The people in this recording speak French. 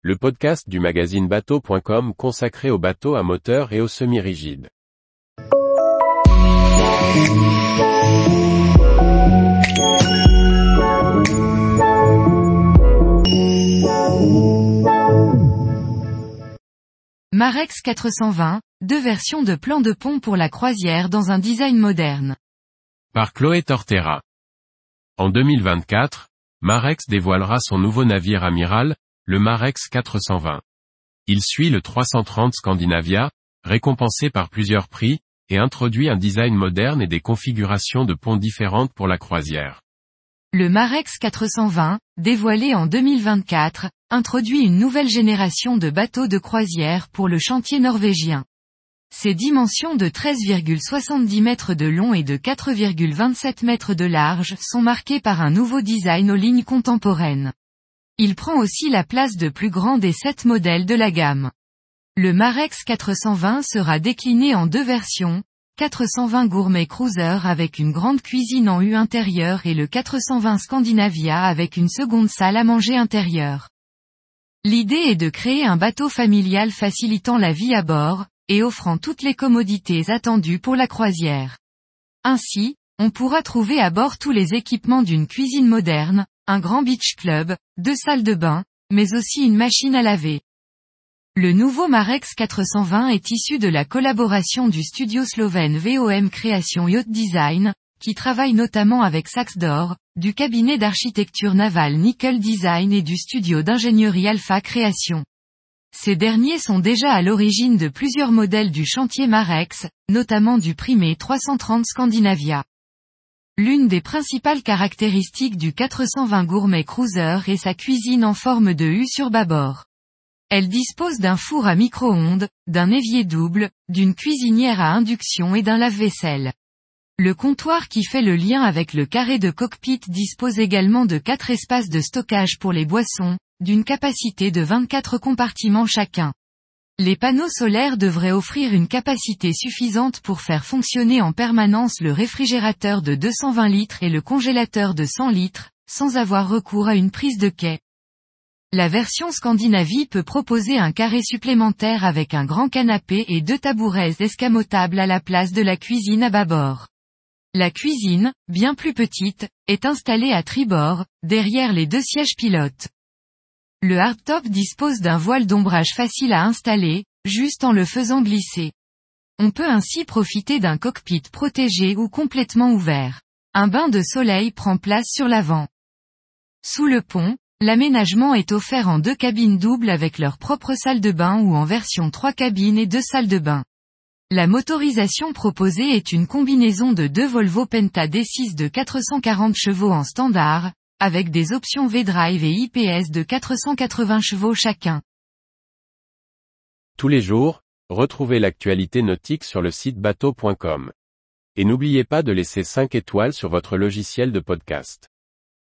le podcast du magazine bateau.com consacré aux bateaux à moteur et aux semi-rigides. Marex 420, deux versions de plan de pont pour la croisière dans un design moderne. Par Chloé Tortera. En 2024, Marex dévoilera son nouveau navire amiral, le Marex 420. Il suit le 330 Scandinavia, récompensé par plusieurs prix, et introduit un design moderne et des configurations de ponts différentes pour la croisière. Le Marex 420, dévoilé en 2024, introduit une nouvelle génération de bateaux de croisière pour le chantier norvégien. Ses dimensions de 13,70 mètres de long et de 4,27 mètres de large sont marquées par un nouveau design aux lignes contemporaines. Il prend aussi la place de plus grand des sept modèles de la gamme. Le Marex 420 sera décliné en deux versions, 420 Gourmet Cruiser avec une grande cuisine en U intérieure et le 420 Scandinavia avec une seconde salle à manger intérieure. L'idée est de créer un bateau familial facilitant la vie à bord, et offrant toutes les commodités attendues pour la croisière. Ainsi, on pourra trouver à bord tous les équipements d'une cuisine moderne, un grand beach club, deux salles de bain, mais aussi une machine à laver. Le nouveau Marex 420 est issu de la collaboration du studio slovène VOM Création Yacht Design, qui travaille notamment avec Saxdor, du cabinet d'architecture navale Nickel Design et du studio d'ingénierie Alpha Création. Ces derniers sont déjà à l'origine de plusieurs modèles du chantier Marex, notamment du primé 330 Scandinavia. L'une des principales caractéristiques du 420 Gourmet Cruiser est sa cuisine en forme de U sur bâbord. Elle dispose d'un four à micro-ondes, d'un évier double, d'une cuisinière à induction et d'un lave-vaisselle. Le comptoir qui fait le lien avec le carré de cockpit dispose également de quatre espaces de stockage pour les boissons, d'une capacité de 24 compartiments chacun. Les panneaux solaires devraient offrir une capacité suffisante pour faire fonctionner en permanence le réfrigérateur de 220 litres et le congélateur de 100 litres, sans avoir recours à une prise de quai. La version Scandinavie peut proposer un carré supplémentaire avec un grand canapé et deux tabourets escamotables à la place de la cuisine à bâbord. La cuisine, bien plus petite, est installée à tribord, derrière les deux sièges pilotes. Le hardtop dispose d'un voile d'ombrage facile à installer, juste en le faisant glisser. On peut ainsi profiter d'un cockpit protégé ou complètement ouvert. Un bain de soleil prend place sur l'avant. Sous le pont, L'aménagement est offert en deux cabines doubles avec leur propre salle de bain ou en version trois cabines et deux salles de bain. La motorisation proposée est une combinaison de deux Volvo Penta D6 de 440 chevaux en standard, avec des options V-Drive et IPS de 480 chevaux chacun. Tous les jours, retrouvez l'actualité nautique sur le site bateau.com. Et n'oubliez pas de laisser 5 étoiles sur votre logiciel de podcast.